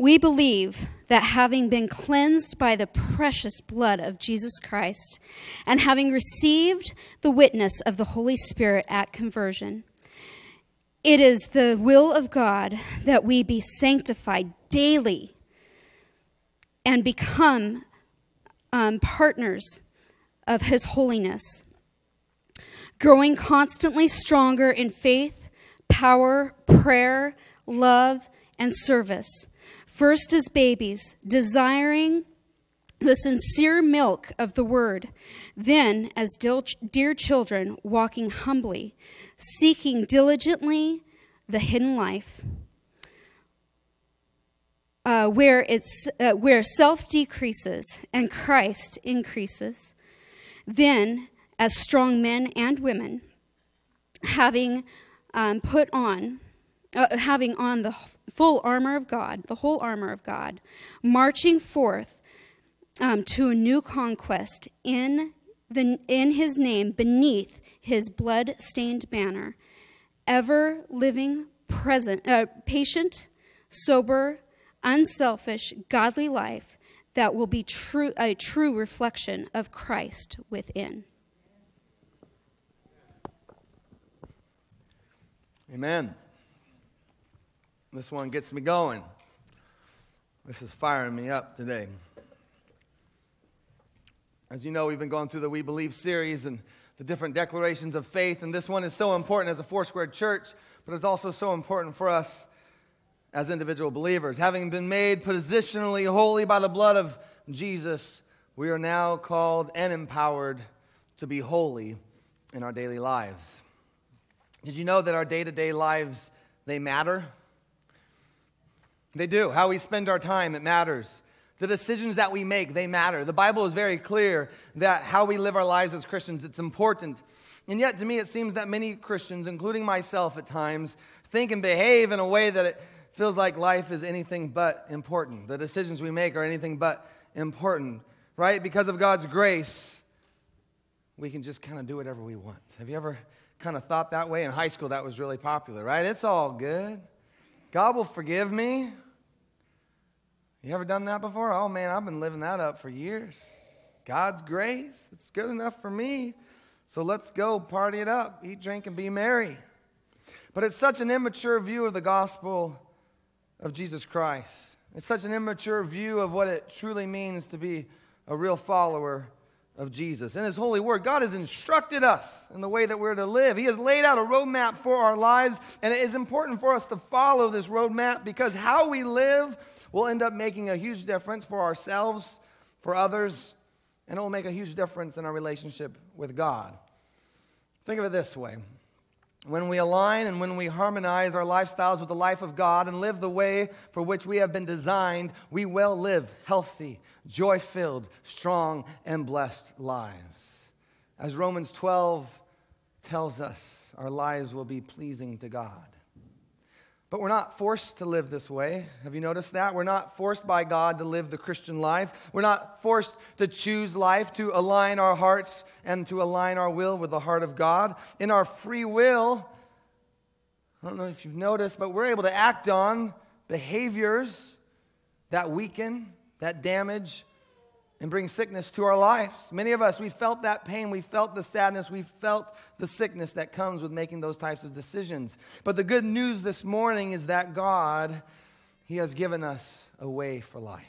We believe that having been cleansed by the precious blood of Jesus Christ and having received the witness of the Holy Spirit at conversion, it is the will of God that we be sanctified daily and become um, partners of His holiness, growing constantly stronger in faith, power, prayer, love, and service First, as babies, desiring the sincere milk of the word. Then, as dear children, walking humbly, seeking diligently the hidden life. Uh, where it's uh, where self decreases and Christ increases, then as strong men and women, having um, put on, uh, having on the full armor of God, the whole armor of God, marching forth um, to a new conquest in, the, in his name beneath his blood stained banner, ever living, present, uh, patient, sober, unselfish, godly life that will be true, a true reflection of Christ within. Amen. This one gets me going. This is firing me up today. As you know, we've been going through the We Believe series and the different declarations of faith, and this one is so important as a Foursquare church, but it's also so important for us as individual believers. Having been made positionally holy by the blood of Jesus, we are now called and empowered to be holy in our daily lives. Did you know that our day to day lives, they matter? They do. How we spend our time, it matters. The decisions that we make, they matter. The Bible is very clear that how we live our lives as Christians, it's important. And yet, to me, it seems that many Christians, including myself at times, think and behave in a way that it feels like life is anything but important. The decisions we make are anything but important, right? Because of God's grace, we can just kind of do whatever we want. Have you ever kind of thought that way? In high school, that was really popular, right? It's all good. God will forgive me. You ever done that before? Oh man, I've been living that up for years. God's grace, it's good enough for me. So let's go party it up, eat, drink, and be merry. But it's such an immature view of the gospel of Jesus Christ. It's such an immature view of what it truly means to be a real follower of Jesus. In His holy word, God has instructed us in the way that we're to live. He has laid out a roadmap for our lives, and it is important for us to follow this roadmap because how we live will end up making a huge difference for ourselves, for others, and it will make a huge difference in our relationship with God. Think of it this way when we align and when we harmonize our lifestyles with the life of God and live the way for which we have been designed, we will live healthy, joy filled, strong, and blessed lives. As Romans 12 tells us, our lives will be pleasing to God. But we're not forced to live this way. Have you noticed that? We're not forced by God to live the Christian life. We're not forced to choose life, to align our hearts and to align our will with the heart of God. In our free will, I don't know if you've noticed, but we're able to act on behaviors that weaken, that damage, and bring sickness to our lives. Many of us, we felt that pain, we felt the sadness, we felt the sickness that comes with making those types of decisions. But the good news this morning is that God, He has given us a way for life.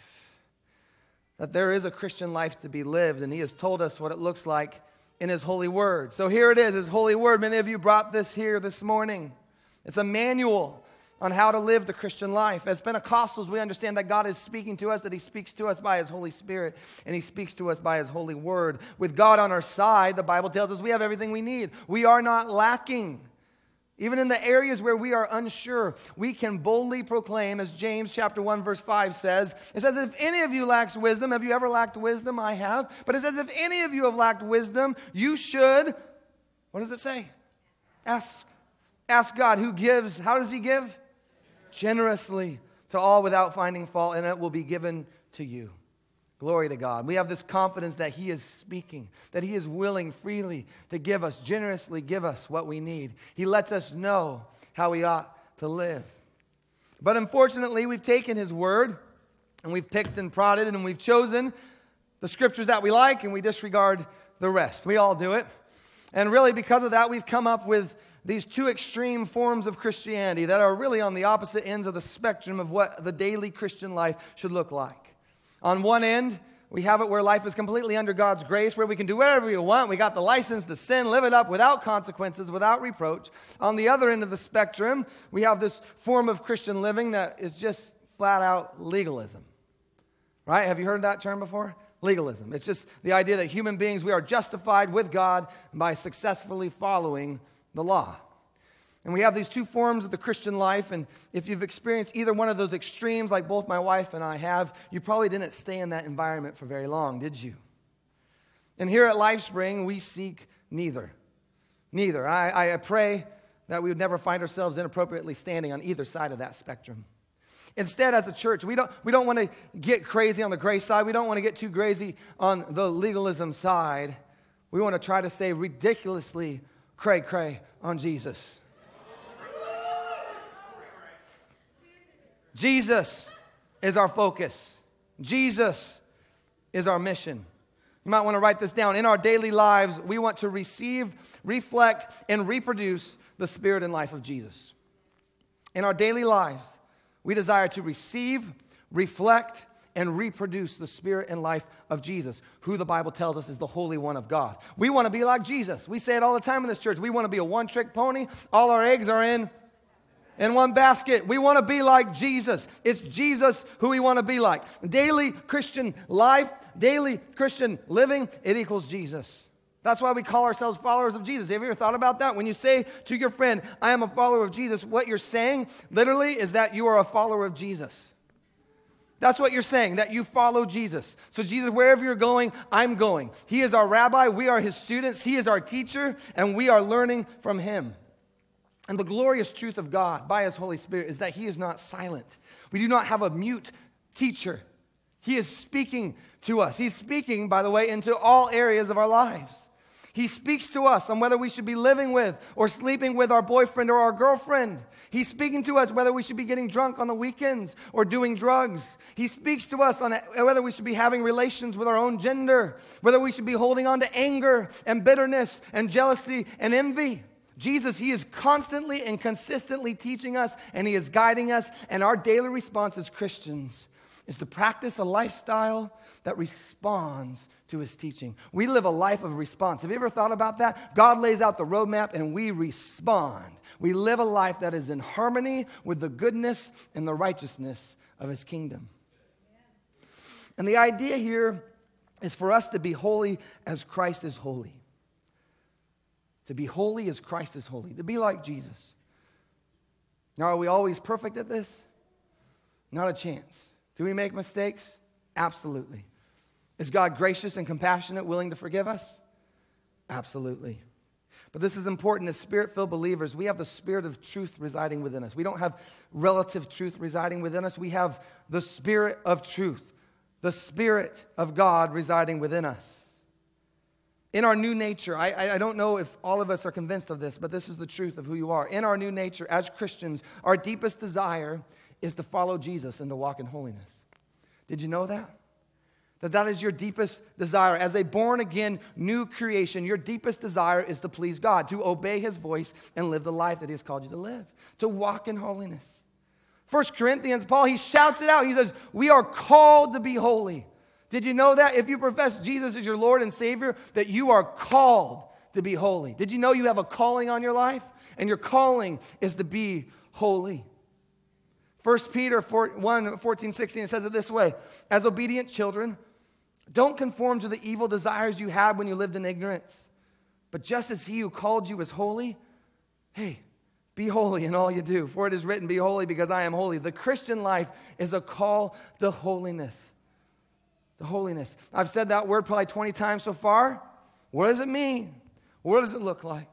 That there is a Christian life to be lived, and He has told us what it looks like in His holy word. So here it is, His holy word. Many of you brought this here this morning. It's a manual on how to live the Christian life. As Pentecostals, we understand that God is speaking to us, that He speaks to us by His Holy Spirit, and He speaks to us by His holy word. With God on our side, the Bible tells us we have everything we need. We are not lacking. Even in the areas where we are unsure, we can boldly proclaim, as James chapter 1, verse 5 says, it says, if any of you lacks wisdom, have you ever lacked wisdom? I have. But it says, if any of you have lacked wisdom, you should, what does it say? Ask. Ask God who gives. How does He give? Generously to all without finding fault, and it will be given to you. Glory to God. We have this confidence that He is speaking, that He is willing freely to give us, generously give us what we need. He lets us know how we ought to live. But unfortunately, we've taken his word and we've picked and prodded and we've chosen the scriptures that we like and we disregard the rest. We all do it. And really, because of that, we've come up with these two extreme forms of Christianity that are really on the opposite ends of the spectrum of what the daily Christian life should look like. On one end, we have it where life is completely under God's grace, where we can do whatever we want. We got the license to sin, live it up without consequences, without reproach. On the other end of the spectrum, we have this form of Christian living that is just flat out legalism. Right? Have you heard that term before? Legalism. It's just the idea that human beings, we are justified with God by successfully following the law. And we have these two forms of the Christian life. And if you've experienced either one of those extremes, like both my wife and I have, you probably didn't stay in that environment for very long, did you? And here at LifeSpring, we seek neither. Neither. I, I pray that we would never find ourselves inappropriately standing on either side of that spectrum. Instead, as a church, we don't, we don't want to get crazy on the grace side. We don't want to get too crazy on the legalism side. We want to try to stay ridiculously cray cray on Jesus. Jesus is our focus. Jesus is our mission. You might want to write this down. In our daily lives, we want to receive, reflect, and reproduce the spirit and life of Jesus. In our daily lives, we desire to receive, reflect, and reproduce the spirit and life of Jesus, who the Bible tells us is the Holy One of God. We want to be like Jesus. We say it all the time in this church. We want to be a one trick pony. All our eggs are in in one basket. We want to be like Jesus. It's Jesus who we want to be like. Daily Christian life, daily Christian living, it equals Jesus. That's why we call ourselves followers of Jesus. Have you ever thought about that? When you say to your friend, I am a follower of Jesus, what you're saying literally is that you are a follower of Jesus. That's what you're saying, that you follow Jesus. So, Jesus, wherever you're going, I'm going. He is our rabbi, we are his students, he is our teacher, and we are learning from him. And the glorious truth of God by his Holy Spirit is that he is not silent. We do not have a mute teacher. He is speaking to us. He's speaking, by the way, into all areas of our lives. He speaks to us on whether we should be living with or sleeping with our boyfriend or our girlfriend. He's speaking to us whether we should be getting drunk on the weekends or doing drugs. He speaks to us on whether we should be having relations with our own gender, whether we should be holding on to anger and bitterness and jealousy and envy. Jesus, He is constantly and consistently teaching us and He is guiding us. And our daily response as Christians is to practice a lifestyle that responds to his teaching. We live a life of response. Have you ever thought about that? God lays out the roadmap and we respond. We live a life that is in harmony with the goodness and the righteousness of his kingdom. And the idea here is for us to be holy as Christ is holy. To be holy as Christ is holy, to be like Jesus. Now, are we always perfect at this? Not a chance. Do we make mistakes? Absolutely. Is God gracious and compassionate, willing to forgive us? Absolutely. But this is important as spirit filled believers. We have the spirit of truth residing within us. We don't have relative truth residing within us. We have the spirit of truth, the spirit of God residing within us. In our new nature, I, I don't know if all of us are convinced of this, but this is the truth of who you are. In our new nature, as Christians, our deepest desire is to follow Jesus and to walk in holiness. Did you know that? That that is your deepest desire. As a born again new creation, your deepest desire is to please God, to obey his voice and live the life that he has called you to live, to walk in holiness. First Corinthians, Paul, he shouts it out. He says, We are called to be holy. Did you know that? If you profess Jesus as your Lord and Savior, that you are called to be holy. Did you know you have a calling on your life? And your calling is to be holy. 1 Peter 4, 1 14, 16, it says it this way As obedient children, don't conform to the evil desires you had when you lived in ignorance. But just as he who called you is holy, hey, be holy in all you do. For it is written, Be holy because I am holy. The Christian life is a call to holiness. The holiness. I've said that word probably 20 times so far. What does it mean? What does it look like?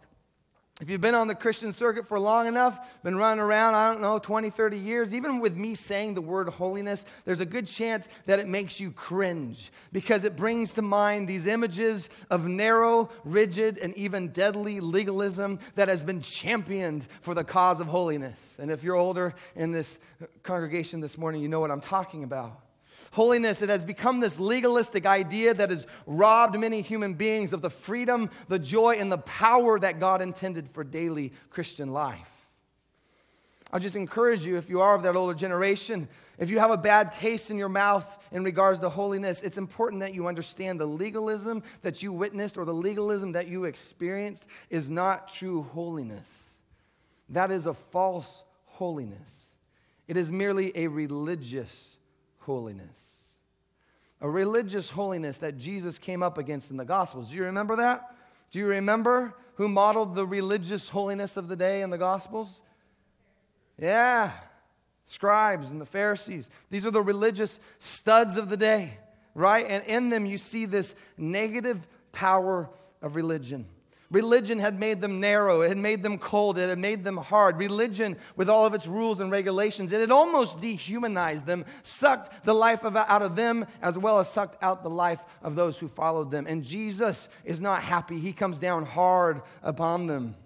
If you've been on the Christian circuit for long enough, been running around, I don't know, 20, 30 years, even with me saying the word holiness, there's a good chance that it makes you cringe because it brings to mind these images of narrow, rigid, and even deadly legalism that has been championed for the cause of holiness. And if you're older in this congregation this morning, you know what I'm talking about. Holiness, it has become this legalistic idea that has robbed many human beings of the freedom, the joy, and the power that God intended for daily Christian life. I'll just encourage you, if you are of that older generation, if you have a bad taste in your mouth in regards to holiness, it's important that you understand the legalism that you witnessed or the legalism that you experienced is not true holiness. That is a false holiness. It is merely a religious holiness. A religious holiness that Jesus came up against in the Gospels. Do you remember that? Do you remember who modeled the religious holiness of the day in the Gospels? Yeah, scribes and the Pharisees. These are the religious studs of the day, right? And in them you see this negative power of religion. Religion had made them narrow, it had made them cold, it had made them hard. Religion, with all of its rules and regulations, it had almost dehumanized them, sucked the life of, out of them, as well as sucked out the life of those who followed them. And Jesus is not happy. He comes down hard upon them.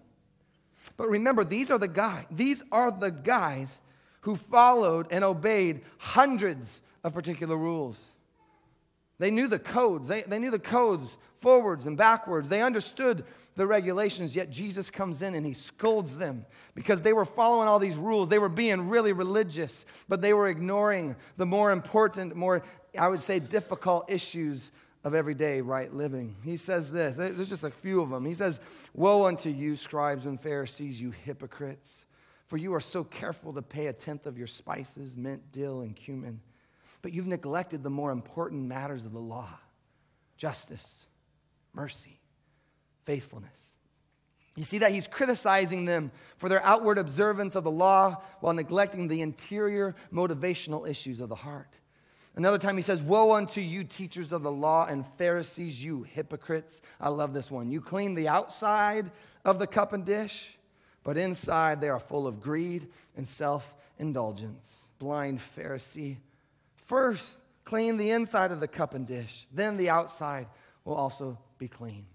But remember, these are the guys, these are the guys who followed and obeyed hundreds of particular rules. They knew the codes. They, they knew the codes forwards and backwards. They understood the regulations, yet Jesus comes in and he scolds them because they were following all these rules. They were being really religious, but they were ignoring the more important, more, I would say, difficult issues of everyday right living. He says this, there's just a few of them. He says, Woe unto you, scribes and Pharisees, you hypocrites, for you are so careful to pay a tenth of your spices, mint, dill, and cumin, but you've neglected the more important matters of the law justice, mercy faithfulness. You see that he's criticizing them for their outward observance of the law while neglecting the interior motivational issues of the heart. Another time he says, Woe unto you, teachers of the law and Pharisees, you hypocrites. I love this one. You clean the outside of the cup and dish, but inside they are full of greed and self indulgence. Blind Pharisee. First, clean the inside of the cup and dish, then the outside will also be clean.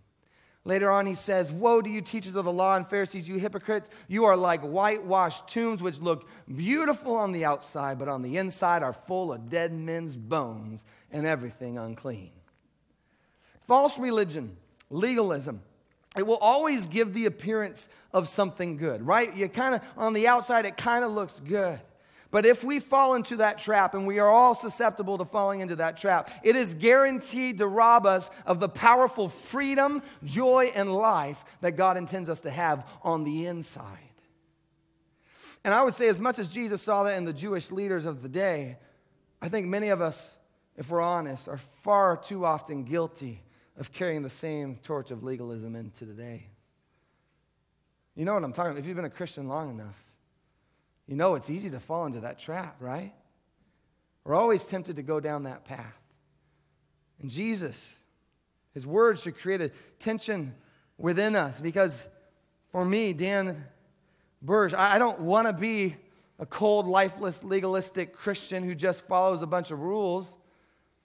Later on, he says, Woe to you, teachers of the law and Pharisees, you hypocrites! You are like whitewashed tombs, which look beautiful on the outside, but on the inside are full of dead men's bones and everything unclean. False religion, legalism, it will always give the appearance of something good, right? You kind of, on the outside, it kind of looks good. But if we fall into that trap, and we are all susceptible to falling into that trap, it is guaranteed to rob us of the powerful freedom, joy, and life that God intends us to have on the inside. And I would say, as much as Jesus saw that in the Jewish leaders of the day, I think many of us, if we're honest, are far too often guilty of carrying the same torch of legalism into today. You know what I'm talking about. If you've been a Christian long enough, you know, it's easy to fall into that trap, right? We're always tempted to go down that path. And Jesus, his words should create a tension within us because for me, Dan Burge, I don't want to be a cold, lifeless, legalistic Christian who just follows a bunch of rules.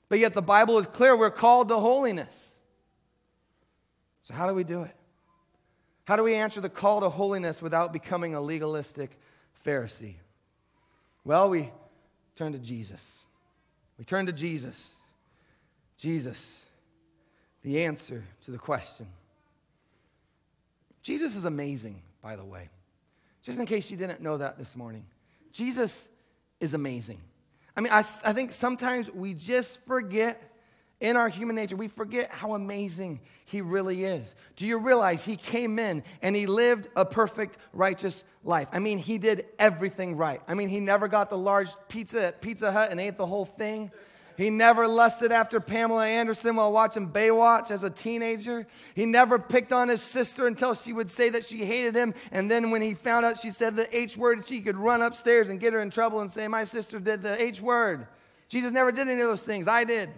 But yet the Bible is clear we're called to holiness. So, how do we do it? How do we answer the call to holiness without becoming a legalistic Pharisee? Well, we turn to Jesus. We turn to Jesus. Jesus, the answer to the question. Jesus is amazing, by the way. Just in case you didn't know that this morning, Jesus is amazing. I mean, I, I think sometimes we just forget in our human nature, we forget how amazing he really is. Do you realize he came in and he lived a perfect, righteous life? I mean, he did everything right. I mean, he never got the large pizza at Pizza Hut and ate the whole thing. He never lusted after Pamela Anderson while watching Baywatch as a teenager. He never picked on his sister until she would say that she hated him. And then when he found out she said the H word, she could run upstairs and get her in trouble and say, My sister did the H word. Jesus never did any of those things. I did.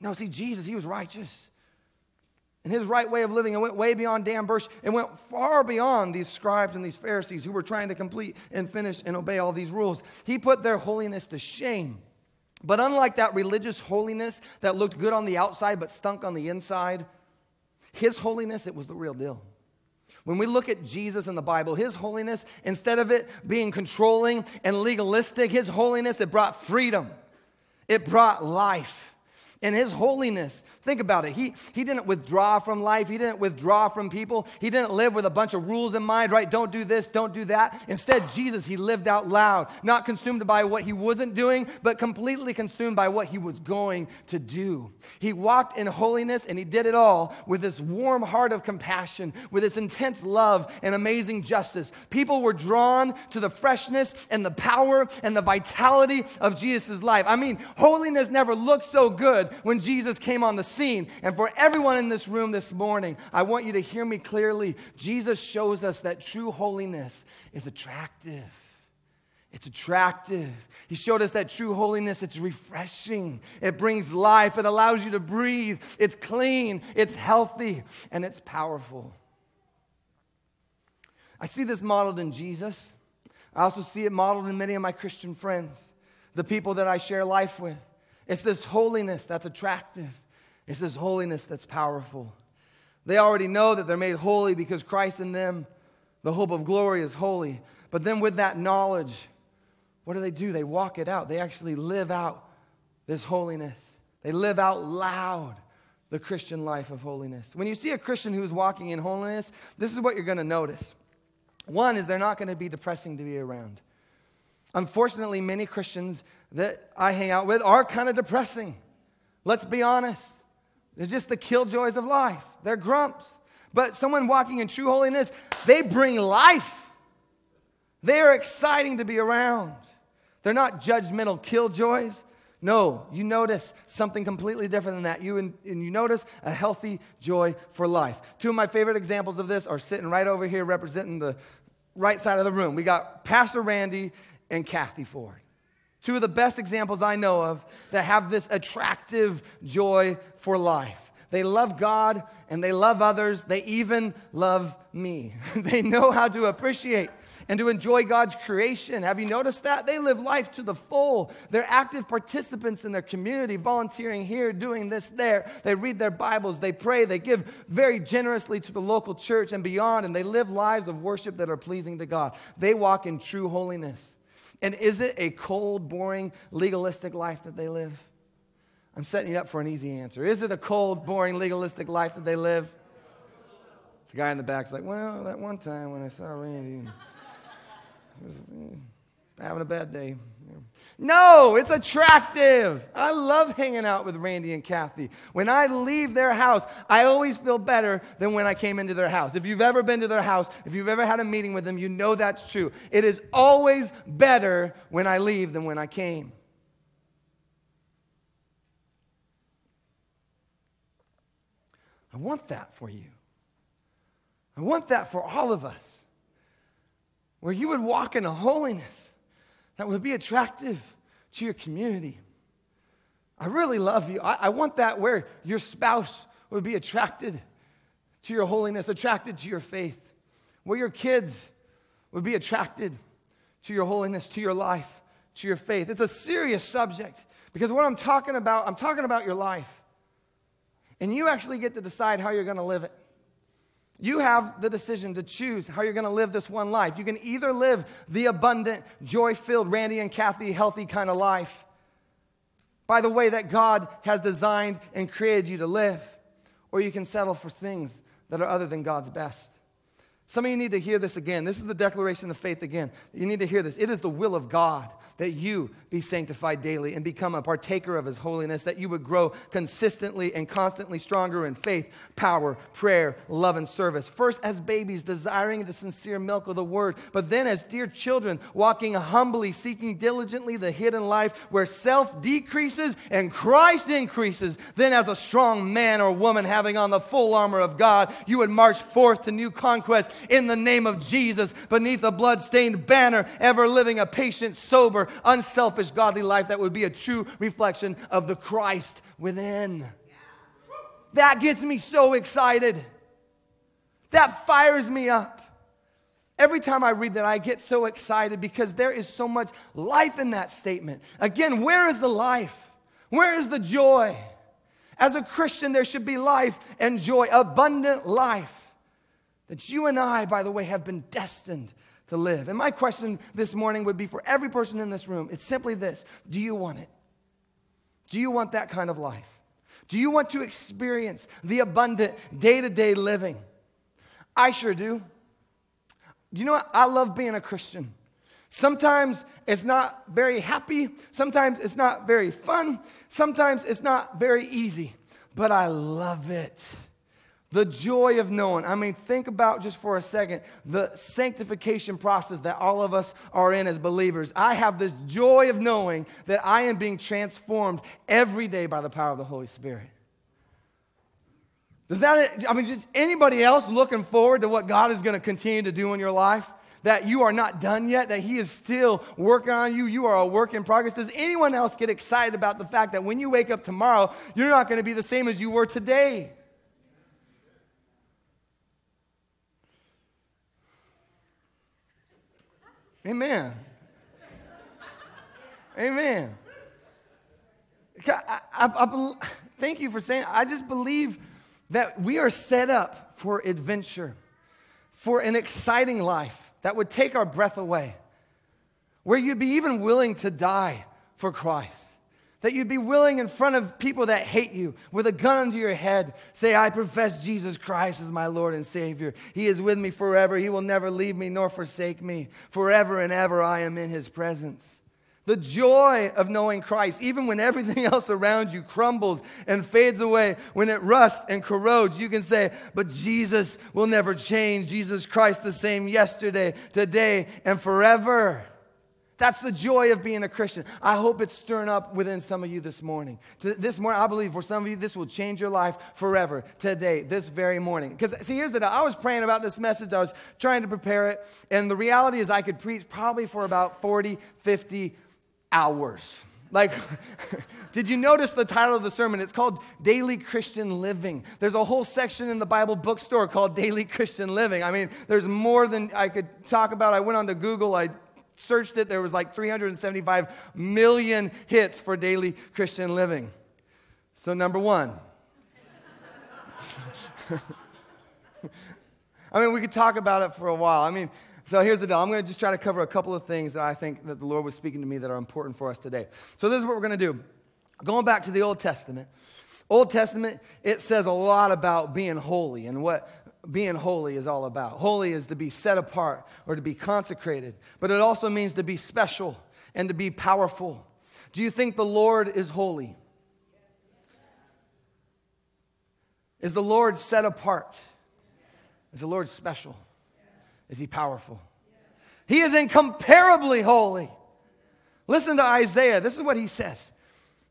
No, see, Jesus, he was righteous. and his right way of living. It went way beyond Dan Bursch. It went far beyond these scribes and these Pharisees who were trying to complete and finish and obey all these rules. He put their holiness to shame. But unlike that religious holiness that looked good on the outside but stunk on the inside, his holiness, it was the real deal. When we look at Jesus in the Bible, his holiness, instead of it being controlling and legalistic, his holiness, it brought freedom, it brought life. And his holiness, think about it. He, he didn't withdraw from life. He didn't withdraw from people. He didn't live with a bunch of rules in mind, right? Don't do this, don't do that. Instead, Jesus, he lived out loud, not consumed by what he wasn't doing, but completely consumed by what he was going to do. He walked in holiness and he did it all with this warm heart of compassion, with this intense love and amazing justice. People were drawn to the freshness and the power and the vitality of Jesus' life. I mean, holiness never looked so good when Jesus came on the scene. And for everyone in this room this morning, I want you to hear me clearly. Jesus shows us that true holiness is attractive. It's attractive. He showed us that true holiness, it's refreshing. It brings life. It allows you to breathe. It's clean, it's healthy, and it's powerful. I see this modeled in Jesus. I also see it modeled in many of my Christian friends, the people that I share life with. It's this holiness that's attractive, it's this holiness that's powerful. They already know that they're made holy because Christ in them, the hope of glory, is holy. But then, with that knowledge, what do they do? They walk it out. They actually live out this holiness. They live out loud the Christian life of holiness. When you see a Christian who's walking in holiness, this is what you're going to notice. One is they're not going to be depressing to be around. Unfortunately, many Christians that I hang out with are kind of depressing. Let's be honest. They're just the killjoys of life. They're grumps. But someone walking in true holiness, they bring life. They are exciting to be around. They're not judgmental killjoys. No, you notice something completely different than that. You and, and, you notice a healthy joy for life. Two of my favorite examples of this are sitting right over here representing the right side of the room. We got Pastor Randy and Kathy Ford. Two of the best examples I know of that have this attractive joy for life. They love God and they love others. They even love me. they know how to appreciate and to enjoy God's creation. Have you noticed that? They live life to the full. They're active participants in their community, volunteering here, doing this there. They read their Bibles, they pray, they give very generously to the local church and beyond, and they live lives of worship that are pleasing to God. They walk in true holiness. And is it a cold, boring, legalistic life that they live? I'm setting you up for an easy answer. Is it a cold, boring, legalistic life that they live? The guy in the back's like, well, that one time when I saw Randy, was eh, having a bad day. No, it's attractive. I love hanging out with Randy and Kathy. When I leave their house, I always feel better than when I came into their house. If you've ever been to their house, if you've ever had a meeting with them, you know that's true. It is always better when I leave than when I came. I want that for you. I want that for all of us. Where you would walk in a holiness that would be attractive to your community. I really love you. I, I, want that where your spouse would be attracted to your holiness, attracted to your faith, where your kids would be attracted to your holiness, to your life, to your faith. It's a serious subject because what I'm talking about, I'm talking about your life. And you actually get to decide how you're going to live it. You have the decision to choose how you're going to live this one life. You can either live the abundant, joy filled, Randy and Kathy healthy kind of life by the way that God has designed and created you to live, or you can settle for things that are other than God's best. Some of you need to hear this again. This is the declaration of faith again. You need to hear this. It is the will of God that you be sanctified daily and become a partaker of his holiness, that you would grow consistently and constantly stronger in faith, power, prayer, love, and service. First, as babies, desiring the sincere milk of the word, but then as dear children, walking humbly, seeking diligently the hidden life where self decreases and Christ increases. Then, as a strong man or woman having on the full armor of God, you would march forth to new conquests in the name of Jesus beneath a blood-stained banner, ever living a patient, sober, unselfish, godly life that would be a true reflection of the Christ within. That gets me so excited. That fires me up. Every time I read that, I get so excited because there is so much life in that statement. Again, where is the life? Where is the joy? As a Christian, there should be life and joy, abundant life that you and I, by the way, have been destined to live. And my question this morning would be for every person in this room it's simply this Do you want it? Do you want that kind of life? Do you want to experience the abundant day to day living? I sure do. You know what? I love being a Christian. Sometimes it's not very happy. Sometimes it's not very fun. Sometimes it's not very easy. But I love it. The joy of knowing. I mean, think about just for a second the sanctification process that all of us are in as believers. I have this joy of knowing that I am being transformed every day by the power of the Holy Spirit. Does that, I mean, just anybody else looking forward to what God is going to continue to do in your life? That you are not done yet, that He is still working on you, you are a work in progress. Does anyone else get excited about the fact that when you wake up tomorrow, you're not going to be the same as you were today? Amen. Amen. I, I, I, thank you for saying. I just believe that we are set up for adventure, for an exciting life that would take our breath away, where you'd be even willing to die for Christ. That you'd be willing in front of people that hate you with a gun under your head, say, I profess Jesus Christ as my Lord and Savior. He is with me forever. He will never leave me nor forsake me. Forever and ever I am in His presence. The joy of knowing Christ, even when everything else around you crumbles and fades away, when it rusts and corrodes, you can say, But Jesus will never change. Jesus Christ the same yesterday, today, and forever. That's the joy of being a Christian. I hope it's stirring up within some of you this morning. This morning, I believe for some of you, this will change your life forever, today, this very morning. Because, see, here's the deal. I was praying about this message, I was trying to prepare it, and the reality is I could preach probably for about 40, 50 hours. Like, did you notice the title of the sermon? It's called Daily Christian Living. There's a whole section in the Bible bookstore called Daily Christian Living. I mean, there's more than I could talk about. I went on to Google, I searched it. There was like 375 million hits for Daily Christian Living. So, number one. I mean, we could talk about it for a while. I mean, so here's the deal. I'm going to just try to cover a couple of things that I think that the Lord was speaking to me that are important for us today. So this is what we're going to do. Going back to the Old Testament. Old Testament, it says a lot about being holy and what being holy is all about. Holy is to be set apart or to be consecrated, but it also means to be special and to be powerful. Do you think the Lord is holy? Is the Lord set apart? Is the Lord special? Is he powerful? He is incomparably holy. Listen to Isaiah. This is what he says.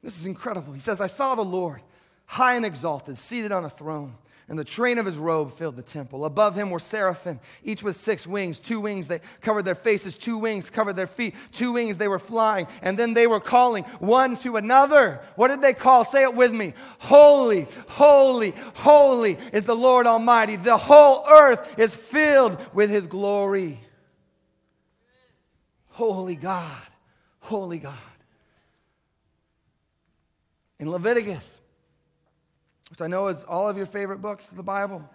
This is incredible. He says, I saw the Lord high and exalted, seated on a throne and the train of his robe filled the temple. Above him were seraphim, each with six wings. Two wings they covered their faces, two wings covered their feet, two wings they were flying, and then they were calling one to another. What did they call? Say it with me. Holy, holy, holy is the Lord Almighty. The whole earth is filled with his glory. Holy God, holy God. In Leviticus, which I know is all of your favorite books of the Bible.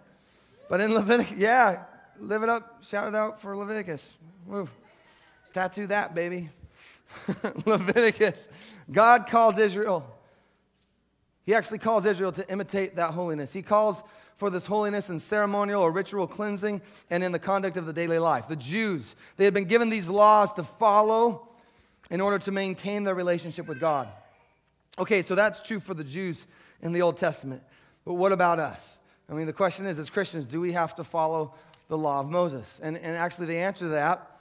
But in Leviticus, yeah, live it up, shout it out for Leviticus. Woo. Tattoo that, baby. Leviticus. God calls Israel. He actually calls Israel to imitate that holiness. He calls for this holiness in ceremonial or ritual cleansing and in the conduct of the daily life. The Jews, they had been given these laws to follow in order to maintain their relationship with God. Okay, so that's true for the Jews in the Old Testament. But what about us? I mean, the question is, as Christians, do we have to follow the law of Moses? And, and actually, the answer to that,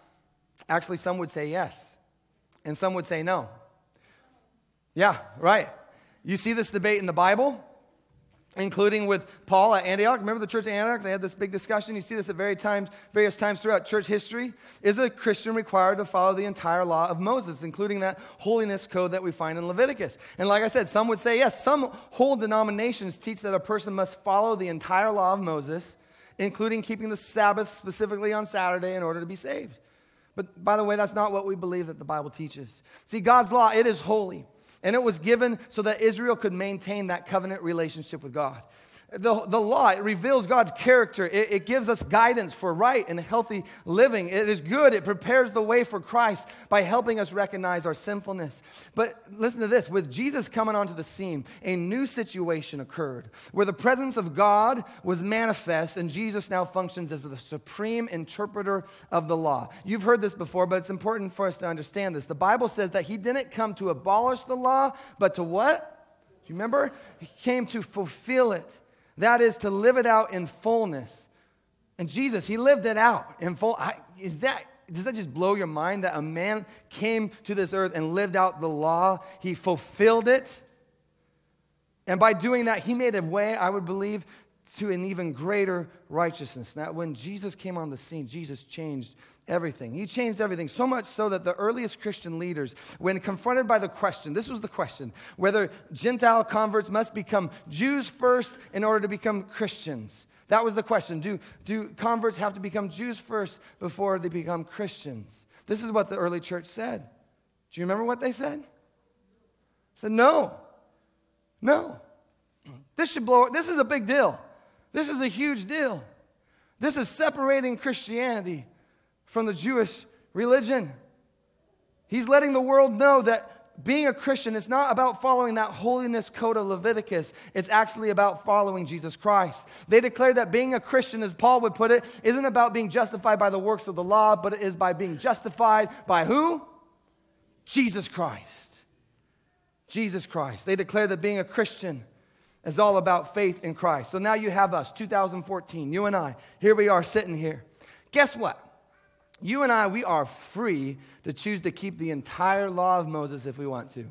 actually, some would say yes, and some would say no. Yeah, right. You see this debate in the Bible? Including with Paul at Antioch. Remember the church at Antioch? They had this big discussion. You see this at various times, various times throughout church history. Is a Christian required to follow the entire law of Moses, including that holiness code that we find in Leviticus? And like I said, some would say yes. Some whole denominations teach that a person must follow the entire law of Moses, including keeping the Sabbath specifically on Saturday in order to be saved. But by the way, that's not what we believe that the Bible teaches. See, God's law, it is holy. And it was given so that Israel could maintain that covenant relationship with God the, the law, it reveals God's character. It, it, gives us guidance for right and healthy living. It is good. It prepares the way for Christ by helping us recognize our sinfulness. But listen to this with Jesus coming onto the scene, a new situation occurred where the presence of God was manifest, and Jesus now functions as the supreme interpreter of the law. You've heard this before, but it's important for us to understand this. The Bible says that He didn't come to abolish the law, but to what? Do you remember? He came to fulfill it. That is to live it out in fullness. And Jesus, he lived it out in full. I, is that, does that just blow your mind that a man came to this earth and lived out the law? He fulfilled it. And by doing that, he made a way, I would believe, to an even greater righteousness. Now, when Jesus came on the scene, Jesus changed everything. He changed everything, so much so that the earliest Christian leaders, when confronted by the question, this was the question, whether Gentile converts must become Jews first in order to become Christians. That was the question. Do, do converts have to become Jews first before they become Christians? This is what the early church said. Do you remember what they said? They said, no. No. This should blow, this is a big deal. This is a huge deal. This is separating Christianity from the Jewish religion. He's letting the world know that being a Christian is not about following that holiness code of Leviticus. It's actually about following Jesus Christ. They declare that being a Christian, as Paul would put it, isn't about being justified by the works of the law, but it is by being justified by who? Jesus Christ. Jesus Christ. They declare that being a Christian is all about faith in Christ. So now you have us, 2014, you and I. Here we are sitting here. Guess what? You and I, we are free to choose to keep the entire law of Moses if we want to.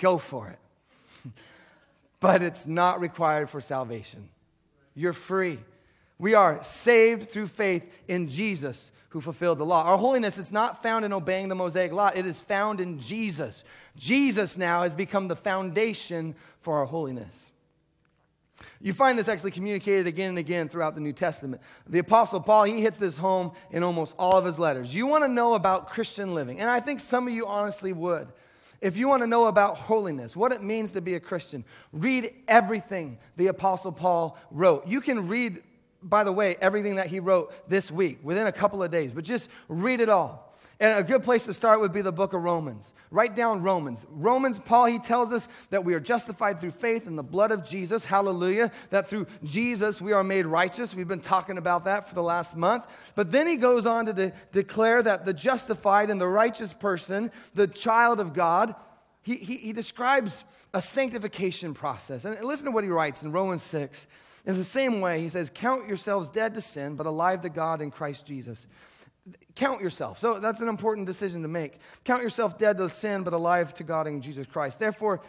Go for it. but it's not required for salvation. You're free. We are saved through faith in Jesus who fulfilled the law. Our holiness is not found in obeying the Mosaic law, it is found in Jesus. Jesus now has become the foundation for our holiness. You find this actually communicated again and again throughout the New Testament. The Apostle Paul, he hits this home in almost all of his letters. You want to know about Christian living, and I think some of you honestly would. If you want to know about holiness, what it means to be a Christian, read everything the Apostle Paul wrote. You can read, by the way, everything that he wrote this week within a couple of days, but just read it all. And a good place to start would be the book of Romans. Write down Romans. Romans, Paul, he tells us that we are justified through faith in the blood of Jesus. Hallelujah. That through Jesus we are made righteous. We've been talking about that for the last month. But then he goes on to de- declare that the justified and the righteous person, the child of God, he, he, he describes a sanctification process. And listen to what he writes in Romans 6. In the same way, he says, Count yourselves dead to sin, but alive to God in Christ Jesus count yourself. So that's an important decision to make. Count yourself dead to sin, but alive to God in Jesus Christ. Therefore,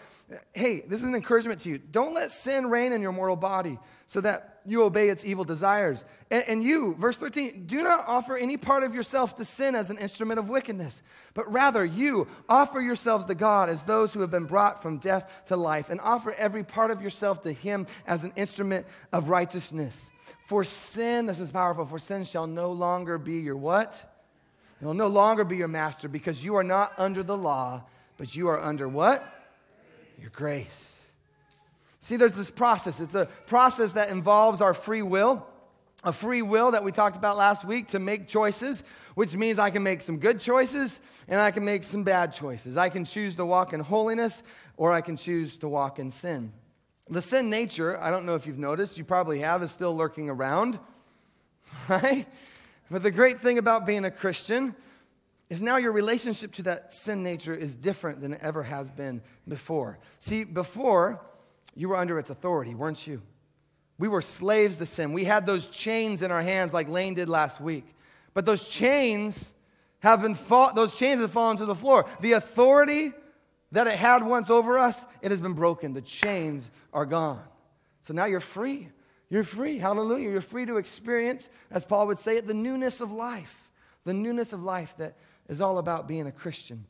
hey, this is an encouragement to you. Don't let sin reign in your mortal body so that you obey its evil desires. And, and you, verse 13, do not offer any part of yourself to sin as an instrument of wickedness, but rather you offer yourselves to God as those who have been brought from death to life, and offer every part of yourself to Him as an instrument of righteousness. For sin, this is powerful, for sin shall no longer be your what? It will no longer be your master because you are not under the law, but you are under what? Your grace. See, there's this process. It's a process that involves our free will, a free will that we talked about last week to make choices, which means I can make some good choices and I can make some bad choices. I can choose to walk in holiness or I can choose to walk in sin. The sin nature, I don't know if you've noticed, you probably have, is still lurking around, right? But the great thing about being a Christian is now your relationship to that sin nature is different than it ever has been before. See, before, you were under its authority, weren't you? We were slaves to sin. We had those chains in our hands like Lane did last week. But those chains have been fall- those chains have fallen to the floor. The authority that it had once over us, it has been broken. The chains are gone. So now you're free. You're free. Hallelujah. You're free to experience, as Paul would say it, the newness of life. The newness of life that is all about being a Christian.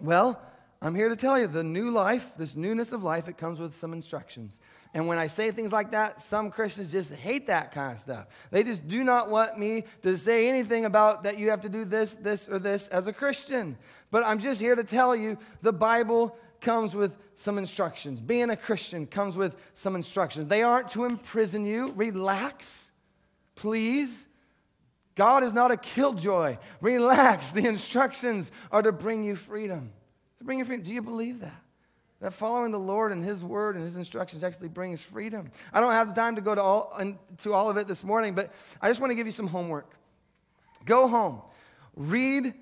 Well, I'm here to tell you the new life, this newness of life, it comes with some instructions. And when I say things like that, some Christians just hate that kind of stuff. They just do not want me to say anything about that you have to do this, this, or this as a Christian. But I'm just here to tell you the Bible comes with some instructions. Being a Christian comes with some instructions. They aren't to imprison you. Relax, please. God is not a killjoy. Relax. The instructions are to bring you freedom. To bring you freedom. Do you believe that? That following the Lord and His word and His instructions actually brings freedom. I don't have the time to go to all, to all of it this morning, but I just want to give you some homework. Go home, read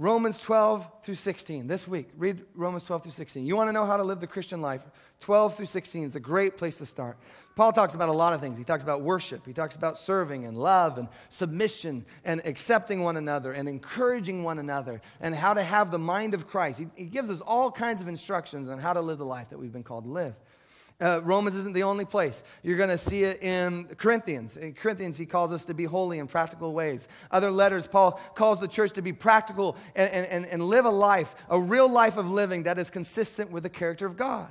Romans 12 through 16 this week. Read Romans 12 through 16. You want to know how to live the Christian life? 12 through 16 is a great place to start. Paul talks about a lot of things. He talks about worship, he talks about serving and love and submission and accepting one another and encouraging one another and how to have the mind of Christ. He, he gives us all kinds of instructions on how to live the life that we've been called to live. Uh, Romans isn't the only place. You're going to see it in Corinthians. In Corinthians, he calls us to be holy in practical ways. Other letters, Paul calls the church to be practical and, and, and live a life, a real life of living that is consistent with the character of God.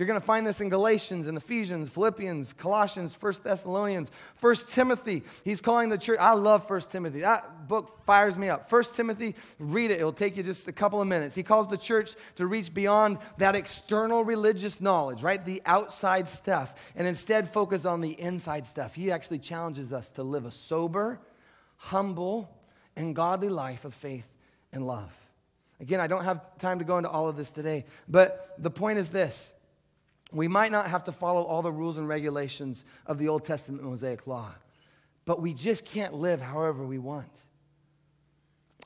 You're going to find this in Galatians and Ephesians, Philippians, Colossians, 1 Thessalonians, 1 Timothy. He's calling the church. I love 1 Timothy. That book fires me up. 1 Timothy, read it. It'll take you just a couple of minutes. He calls the church to reach beyond that external religious knowledge, right? The outside stuff, and instead focus on the inside stuff. He actually challenges us to live a sober, humble, and godly life of faith and love. Again, I don't have time to go into all of this today, but the point is this we might not have to follow all the rules and regulations of the Old Testament Mosaic Law, but we just can't live however we want.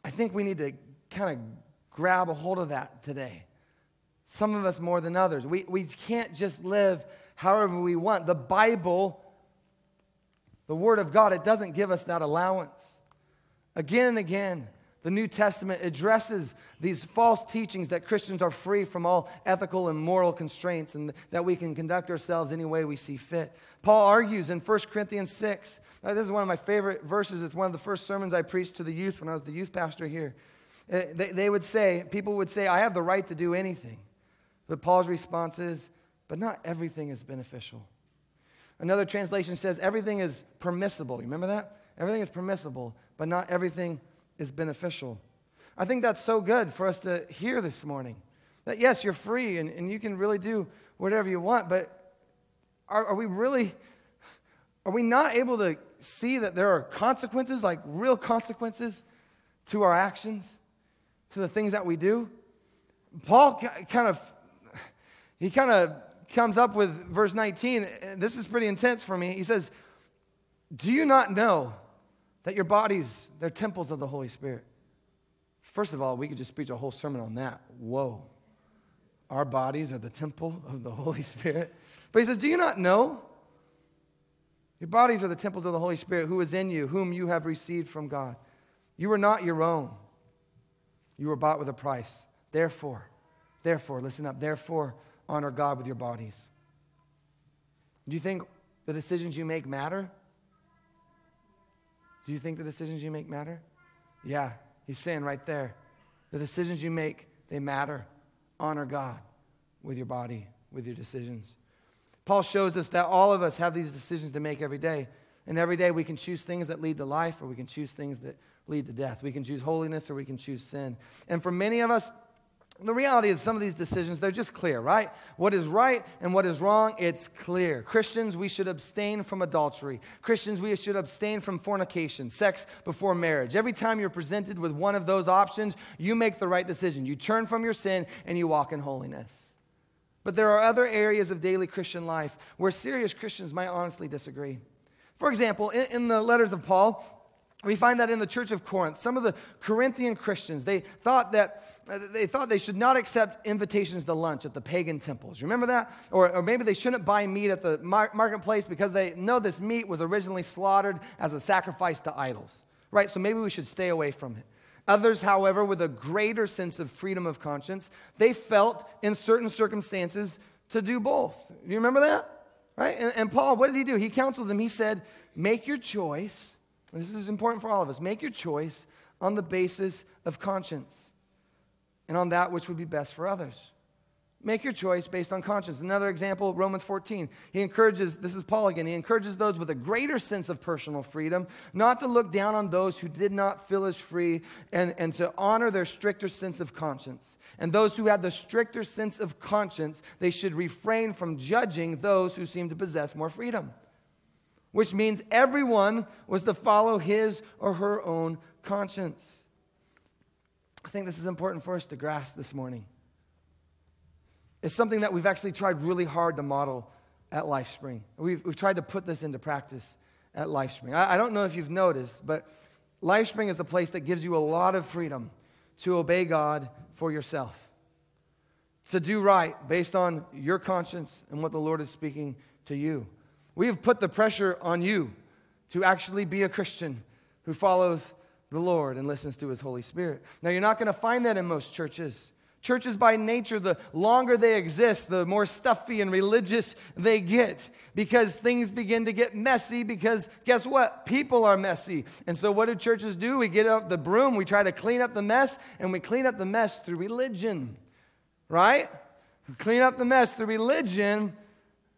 I think we need to kind of grab a hold of that today. Some of us more than others. We, we can't just live however we want. The Bible, the Word of God, it doesn't give us that allowance. Again and again, the New Testament addresses these false teachings that Christians are free from all ethical and moral constraints and that we can conduct ourselves any way we see fit. Paul argues in 1 Corinthians 6. Now, this is one of my favorite verses. It's one of the first sermons I preached to the youth when I was the youth pastor here. Uh, they, they would say, people would say, I have the right to do anything. But Paul's response is, but not everything is beneficial. Another translation says, everything is permissible. You remember that? Everything is permissible, but not everything is beneficial. I think that's so good for us to hear this morning. That yes, you're free and, and you can really do whatever you want, but are, are we really, are we not able to see that there are consequences, like real consequences to our actions, to the things that we do? Paul kind of, he kind of comes up with verse 19. This is pretty intense for me. He says, Do you not know that your bodies, they're temples of the Holy Spirit. First of all, we could just preach a whole sermon on that. Whoa. Our bodies are the temple of the Holy Spirit. But he says, Do you not know? Your bodies are the temples of the Holy Spirit who is in you, whom you have received from God. You are not your own. You were bought with a price. Therefore, therefore, listen up, therefore, honor God with your bodies. Do you think the decisions you make matter? Do you think the decisions you make matter? Yeah, he's saying right there. The decisions you make, they matter. Honor God with your body, with your decisions. Paul shows us that all of us have these decisions to make every day. And every day we can choose things that lead to life or we can choose things that lead to death. We can choose holiness or we can choose sin. And for many of us, the reality is, some of these decisions, they're just clear, right? What is right and what is wrong, it's clear. Christians, we should abstain from adultery. Christians, we should abstain from fornication, sex before marriage. Every time you're presented with one of those options, you make the right decision. You turn from your sin and you walk in holiness. But there are other areas of daily Christian life where serious Christians might honestly disagree. For example, in, in the letters of Paul, we find that in the church of Corinth, some of the Corinthian Christians, they thought that uh, they thought they should not accept invitations to lunch at the pagan temples. Remember that? Or, or maybe they shouldn't buy meat at the mar- marketplace because they know this meat was originally slaughtered as a sacrifice to idols. Right? So maybe we should stay away from it. Others, however, with a greater sense of freedom of conscience, they felt in certain circumstances to do both. Do You remember that? Right? And, and Paul, what did he do? He counseled them. He said, Make your choice. This is important for all of us. Make your choice on the basis of conscience and on that which would be best for others. Make your choice based on conscience. Another example, Romans 14. He encourages, this is Paul again, he encourages those with a greater sense of personal freedom not to look down on those who did not feel as free and, and to honor their stricter sense of conscience. And those who have the stricter sense of conscience, they should refrain from judging those who seem to possess more freedom. Which means everyone was to follow his or her own conscience. I think this is important for us to grasp this morning. It's something that we've actually tried really hard to model at LifeSpring. We've, we've tried to put this into practice at LifeSpring. I, I don't know if you've noticed, but LifeSpring is a place that gives you a lot of freedom to obey God for yourself, to do right based on your conscience and what the Lord is speaking to you. We have put the pressure on you to actually be a Christian who follows the Lord and listens to his Holy Spirit. Now, you're not going to find that in most churches. Churches, by nature, the longer they exist, the more stuffy and religious they get because things begin to get messy. Because guess what? People are messy. And so, what do churches do? We get up the broom, we try to clean up the mess, and we clean up the mess through religion, right? We clean up the mess through religion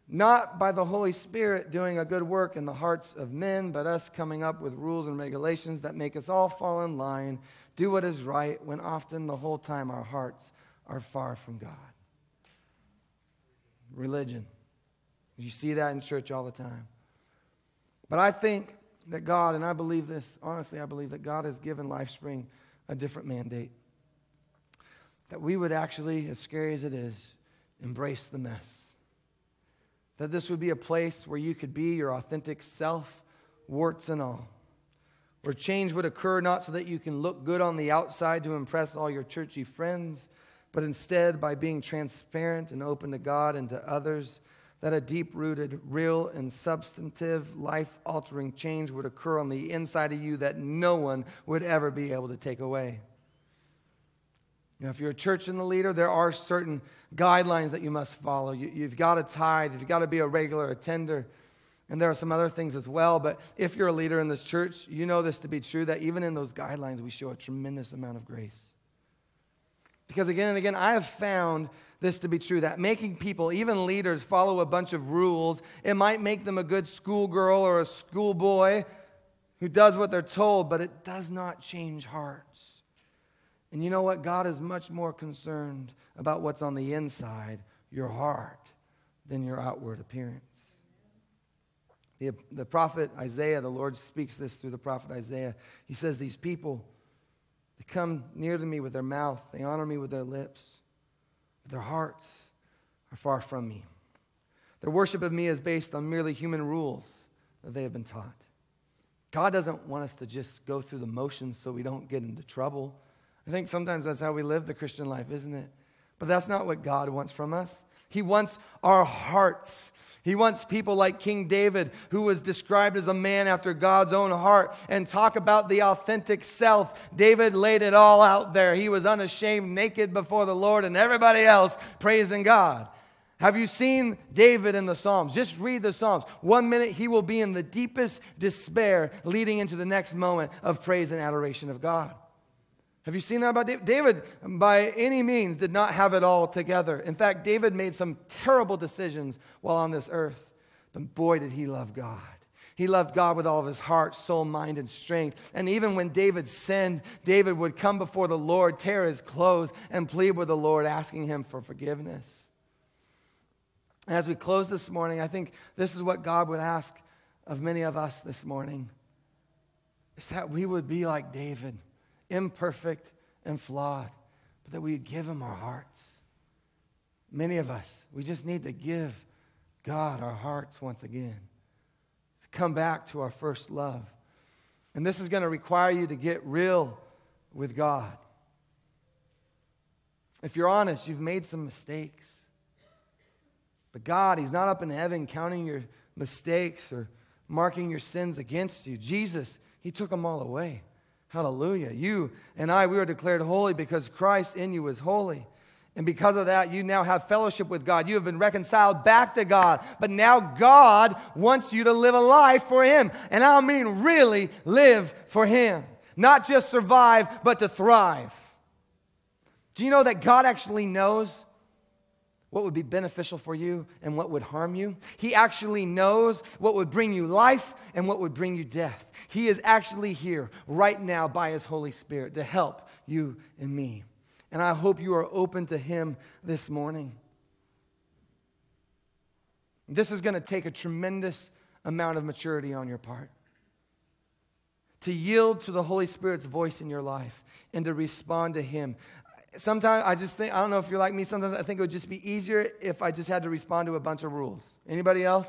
not by the Holy Spirit doing a good work in the hearts of men, but us coming up with rules and regulations that make us all fall in line, do what is right, when often the whole time our hearts are far from God. Religion. You see that in church all the time. But I think that God, and I believe this, honestly, I believe that God has given LifeSpring a different mandate. That we would actually, as scary as it is, embrace the mess that this would be a place where you could be your authentic self, warts and all. Where change would occur not so that you can look good on the outside to impress all your churchy friends, but instead by being transparent and open to God and to others, that a deep rooted, real, and substantive, life altering change would occur on the inside of you that no one would ever be able to take away. Know, if you're a church and the leader, there are certain guidelines that you must follow. You, have got to tithe, you've got to be a regular attender, and there are some other things as well. But if you're a leader in this church, you know this to be true that even in those guidelines, we show a tremendous amount of grace. Because again and again, I have found this to be true that making people, even leaders, follow a bunch of rules, it might make them a good schoolgirl or a schoolboy who does what they're told, but it does not change hearts. And you know what? God is much more concerned about what's on the inside, your heart, than your outward appearance. The, the prophet Isaiah, the Lord speaks this through the prophet Isaiah. He says, These people, they come near to me with their mouth, they honor me with their lips, but their hearts are far from me. Their worship of me is based on merely human rules that they have been taught. God doesn't want us to just go through the motions so we don't get into trouble. I think sometimes that's how we live the Christian life, isn't it? But that's not what God wants from us. He wants our hearts. He wants people like King David, who was described as a man after God's own heart, and talk about the authentic self. David laid it all out there. He was unashamed, naked before the Lord, and everybody else praising God. Have you seen David in the Psalms? Just read the Psalms. One minute he will be in the deepest despair, leading into the next moment of praise and adoration of God. Have you seen that about David? David, by any means, did not have it all together. In fact, David made some terrible decisions while on this earth. But boy, did he love God. He loved God with all of his heart, soul, mind, and strength. And even when David sinned, David would come before the Lord, tear his clothes, and plead with the Lord, asking him for forgiveness. As we close this morning, I think this is what God would ask of many of us this morning is that we would be like David imperfect and flawed, but that we give Him our hearts. Many of us, we just need to give God our hearts once again, to come back to our first love. And this is going to require you to get real with God. If you're honest, you've made some mistakes. But God, He's not up in heaven counting your mistakes or marking your sins against you. Jesus, He took them all away. Hallelujah. You and I, we are declared holy because Christ in you is holy. And because of that, you now have fellowship with God. You have been reconciled back to God. But now God wants you to live a life for Him. And I mean, really live for Him. Not just survive, but to thrive. Do you know that God actually knows what would be beneficial for you and what would harm you? He actually knows what would bring you life and what would bring you death. He is actually here right now by His Holy Spirit to help you and me. And I hope you are open to Him this morning. This is going to take a tremendous amount of maturity on your part. To yield to the Holy Spirit's voice in your life and to respond to Him. Sometimes I just think, I don't know if you're like me, sometimes I think it would just be easier if I just had to respond to a bunch of rules. Anybody else?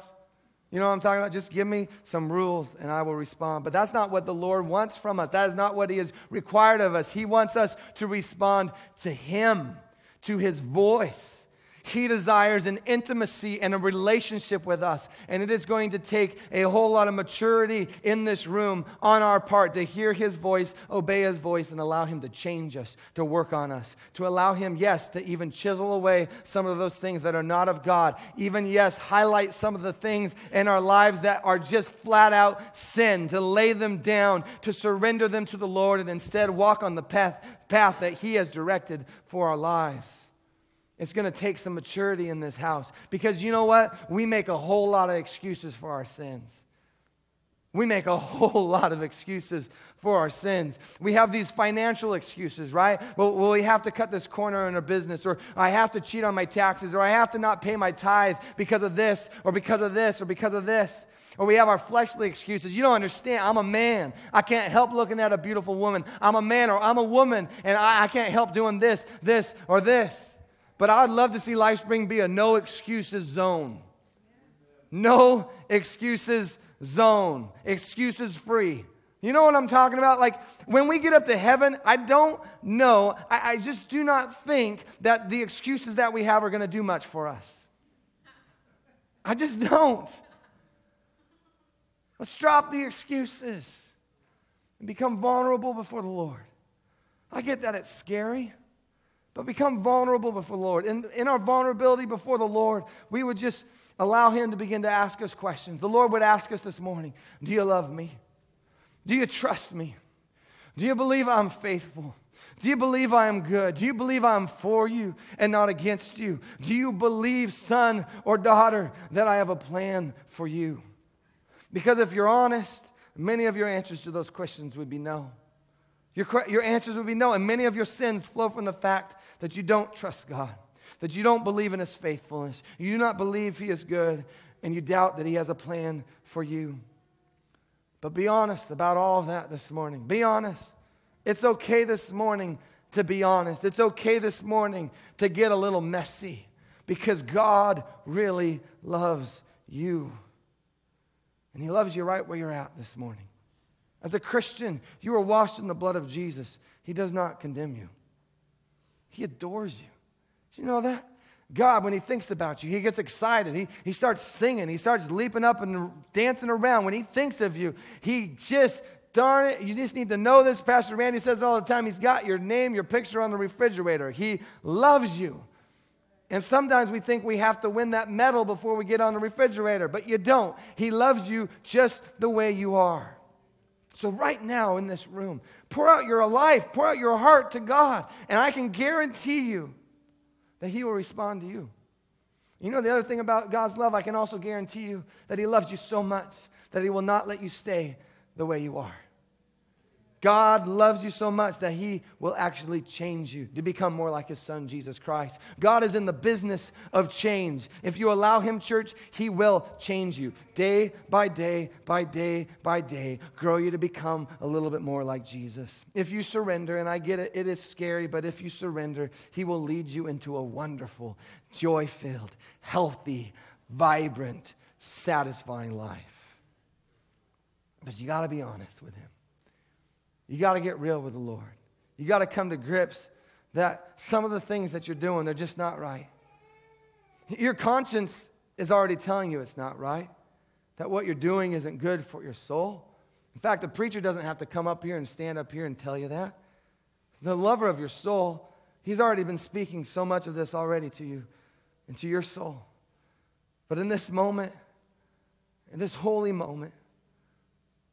You know what I'm talking about? Just give me some rules and I will respond. But that's not what the Lord wants from us. That is not what He has required of us. He wants us to respond to Him, to His voice. He desires an intimacy and a relationship with us. And it is going to take a whole lot of maturity in this room on our part to hear His voice, obey His voice, and allow Him to change us, to work on us, to allow Him, yes, to even chisel away some of those things that are not of God. Even, yes, highlight some of the things in our lives that are just flat out sin, to lay them down, to surrender them to the Lord, and instead walk on the path, path that He has directed for our lives. It's going to take some maturity in this house because you know what? We make a whole lot of excuses for our sins. We make a whole lot of excuses for our sins. We have these financial excuses, right? Well, we have to cut this corner in our business, or I have to cheat on my taxes, or I have to not pay my tithe because of this, or because of this, or because of this. Or we have our fleshly excuses. You don't understand. I'm a man. I can't help looking at a beautiful woman. I'm a man, or I'm a woman, and I, I can't help doing this, this, or this. But I'd love to see LifeSpring be a no excuses zone. No excuses zone. Excuses free. You know what I'm talking about? Like when we get up to heaven, I don't know. I, I just do not think that the excuses that we have are going to do much for us. I just don't. Let's drop the excuses and become vulnerable before the Lord. I get that it's scary but become vulnerable before the Lord. In, in our vulnerability before the Lord, we would just allow Him to begin to ask us questions. The Lord would ask us this morning Do you love me? Do you trust me? Do you believe I'm faithful? Do you believe I am good? Do you believe I'm for you and not against you? Do you believe, son or daughter, that I have a plan for you? Because if you're honest, many of your answers to those questions would be no. Your, your answers would be no, and many of your sins flow from the fact that you don't trust God, that you don't believe in His faithfulness, you do not believe He is good, and you doubt that He has a plan for you. But be honest about all of that this morning. Be honest. It's okay this morning to be honest. It's okay this morning to get a little messy because God really loves you. And He loves you right where you're at this morning. As a Christian, you are washed in the blood of Jesus. He does not condemn you. He adores you. Do you know that? God, when He thinks about you, He gets excited. He, he starts singing. He starts leaping up and dancing around. When He thinks of you, He just, darn it, you just need to know this. Pastor Randy says it all the time. He's got your name, your picture on the refrigerator. He loves you. And sometimes we think we have to win that medal before we get on the refrigerator, but you don't. He loves you just the way you are. So, right now in this room, pour out your life, pour out your heart to God, and I can guarantee you that He will respond to you. You know, the other thing about God's love, I can also guarantee you that He loves you so much that He will not let you stay the way you are. God loves you so much that He will actually change you to become more like His Son, Jesus Christ. God is in the business of change. If you allow Him, church, He will change you day by day, by day, by day, grow you to become a little bit more like Jesus. If you surrender, and I get it, it is scary, but if you surrender, He will lead you into a wonderful, joy filled, healthy, vibrant, satisfying life. But you got to be honest with Him. You got to get real with the Lord. You got to come to grips that some of the things that you're doing, they're just not right. Your conscience is already telling you it's not right, that what you're doing isn't good for your soul. In fact, the preacher doesn't have to come up here and stand up here and tell you that. The lover of your soul, He's already been speaking so much of this already to you and to your soul. But in this moment, in this holy moment,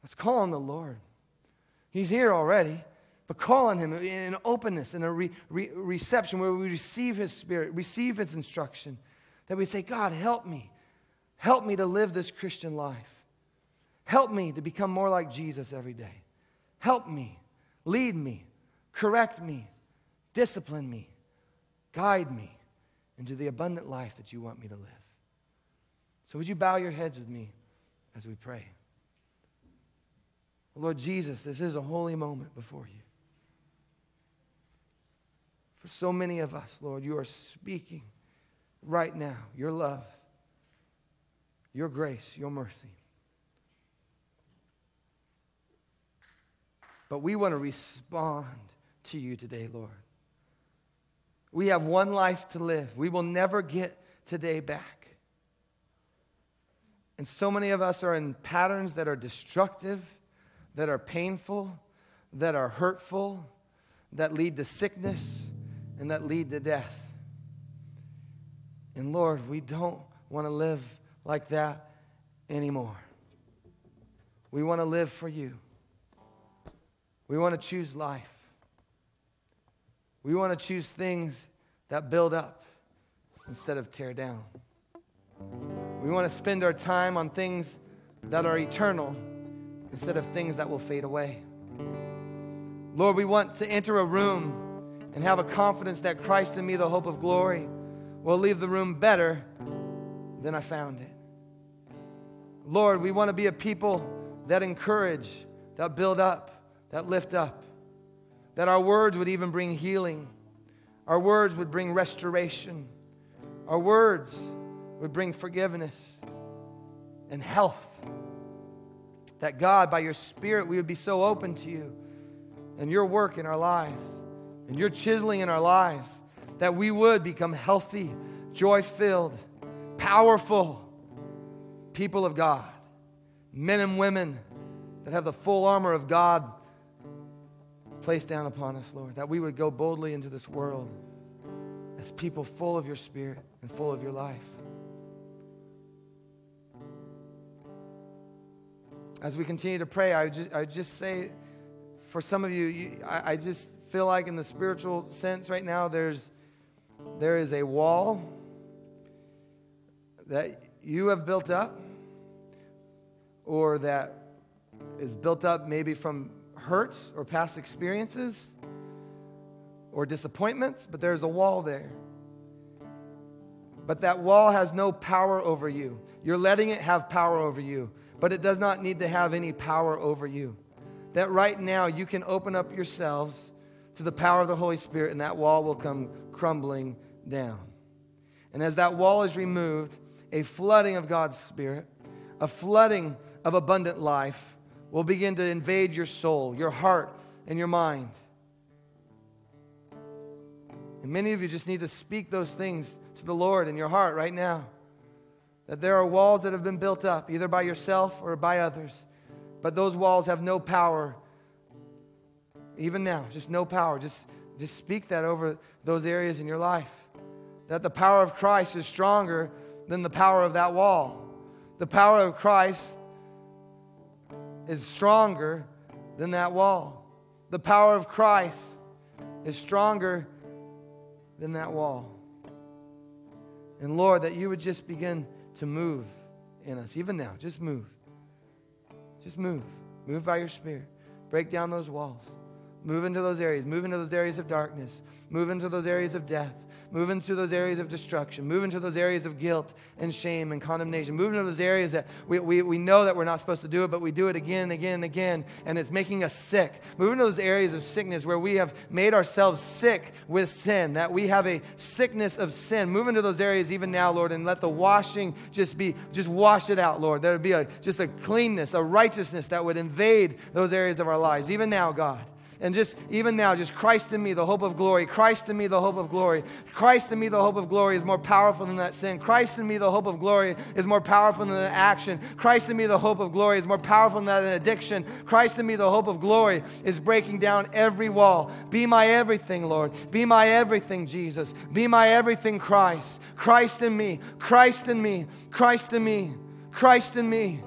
let's call on the Lord. He's here already, but call on Him in openness, in a re- re- reception where we receive His Spirit, receive His instruction, that we say, God, help me. Help me to live this Christian life. Help me to become more like Jesus every day. Help me, lead me, correct me, discipline me, guide me into the abundant life that you want me to live. So, would you bow your heads with me as we pray? Lord Jesus, this is a holy moment before you. For so many of us, Lord, you are speaking right now your love, your grace, your mercy. But we want to respond to you today, Lord. We have one life to live. We will never get today back. And so many of us are in patterns that are destructive, that are painful, that are hurtful, that lead to sickness, and that lead to death. And Lord, we don't want to live like that anymore. We want to live for you. We want to choose life. We want to choose things that build up instead of tear down. We want to spend our time on things that are eternal instead of things that will fade away. Lord, we want to enter a room and have a confidence that Christ in me, the hope of glory, will leave the room better than I found it. Lord, we want to be a people that encourage, that build up, that lift up, that our words would even bring healing, our words would bring restoration, our words would bring forgiveness and health. That God, by your Spirit, we would be so open to you and your work in our lives and your chiseling in our lives that we would become healthy, joy filled, powerful people of God, men and women that have the full armor of God placed down upon us, Lord, that we would go boldly into this world as people full of your spirit and full of your life. As we continue to pray, I just, I just say for some of you, you I, I just feel like in the spiritual sense right now, there's, there is a wall that you have built up or that is built up maybe from hurts or past experiences or disappointments, but there's a wall there. But that wall has no power over you. You're letting it have power over you, but it does not need to have any power over you. That right now you can open up yourselves to the power of the Holy Spirit, and that wall will come crumbling down. And as that wall is removed, a flooding of God's Spirit, a flooding of abundant life, will begin to invade your soul, your heart, and your mind. And many of you just need to speak those things to the Lord in your heart right now. That there are walls that have been built up, either by yourself or by others, but those walls have no power. Even now, just no power. Just, just speak that over those areas in your life. That the power of Christ is stronger than the power of that wall. The power of Christ is stronger than that wall. The power of Christ is stronger than that wall. And Lord, that you would just begin to move in us, even now. Just move. Just move. Move by your Spirit. Break down those walls. Move into those areas. Move into those areas of darkness. Move into those areas of death. Move into those areas of destruction. Move into those areas of guilt and shame and condemnation. Move into those areas that we, we, we know that we're not supposed to do it, but we do it again and again and again, and it's making us sick. Move into those areas of sickness where we have made ourselves sick with sin, that we have a sickness of sin. Move into those areas even now, Lord, and let the washing just be, just wash it out, Lord. There would be a, just a cleanness, a righteousness that would invade those areas of our lives. Even now, God And just even now, just Christ in me, the hope of glory. Christ in me, the hope of glory. Christ in me, the hope of glory is more powerful than that sin. Christ in me, the hope of glory is more powerful than the action. Christ in me, the hope of glory is more powerful than that addiction. Christ in me, the hope of glory is breaking down every wall. Be my everything, Lord. Be my everything, Jesus. Be my everything, Christ. Christ in me. Christ in me. Christ in me. Christ in me.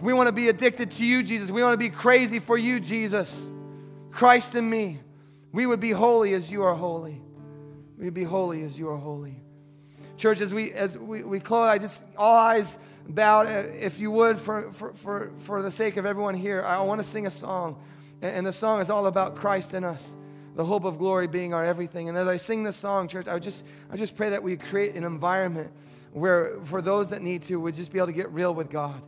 We want to be addicted to you, Jesus. We want to be crazy for you, Jesus. Christ in me. We would be holy as you are holy. We would be holy as you are holy. Church, as we as we, we close, I just all eyes bowed, uh, if you would, for, for, for, for the sake of everyone here, I want to sing a song. And the song is all about Christ in us, the hope of glory being our everything. And as I sing this song, church, I just I just pray that we create an environment where for those that need to, we'd just be able to get real with God.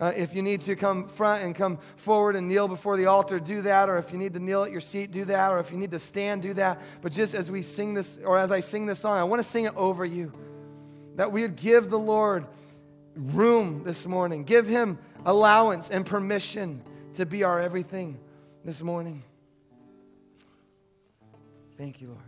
Uh, if you need to come front and come forward and kneel before the altar, do that. Or if you need to kneel at your seat, do that. Or if you need to stand, do that. But just as we sing this, or as I sing this song, I want to sing it over you. That we would give the Lord room this morning, give Him allowance and permission to be our everything this morning. Thank you, Lord.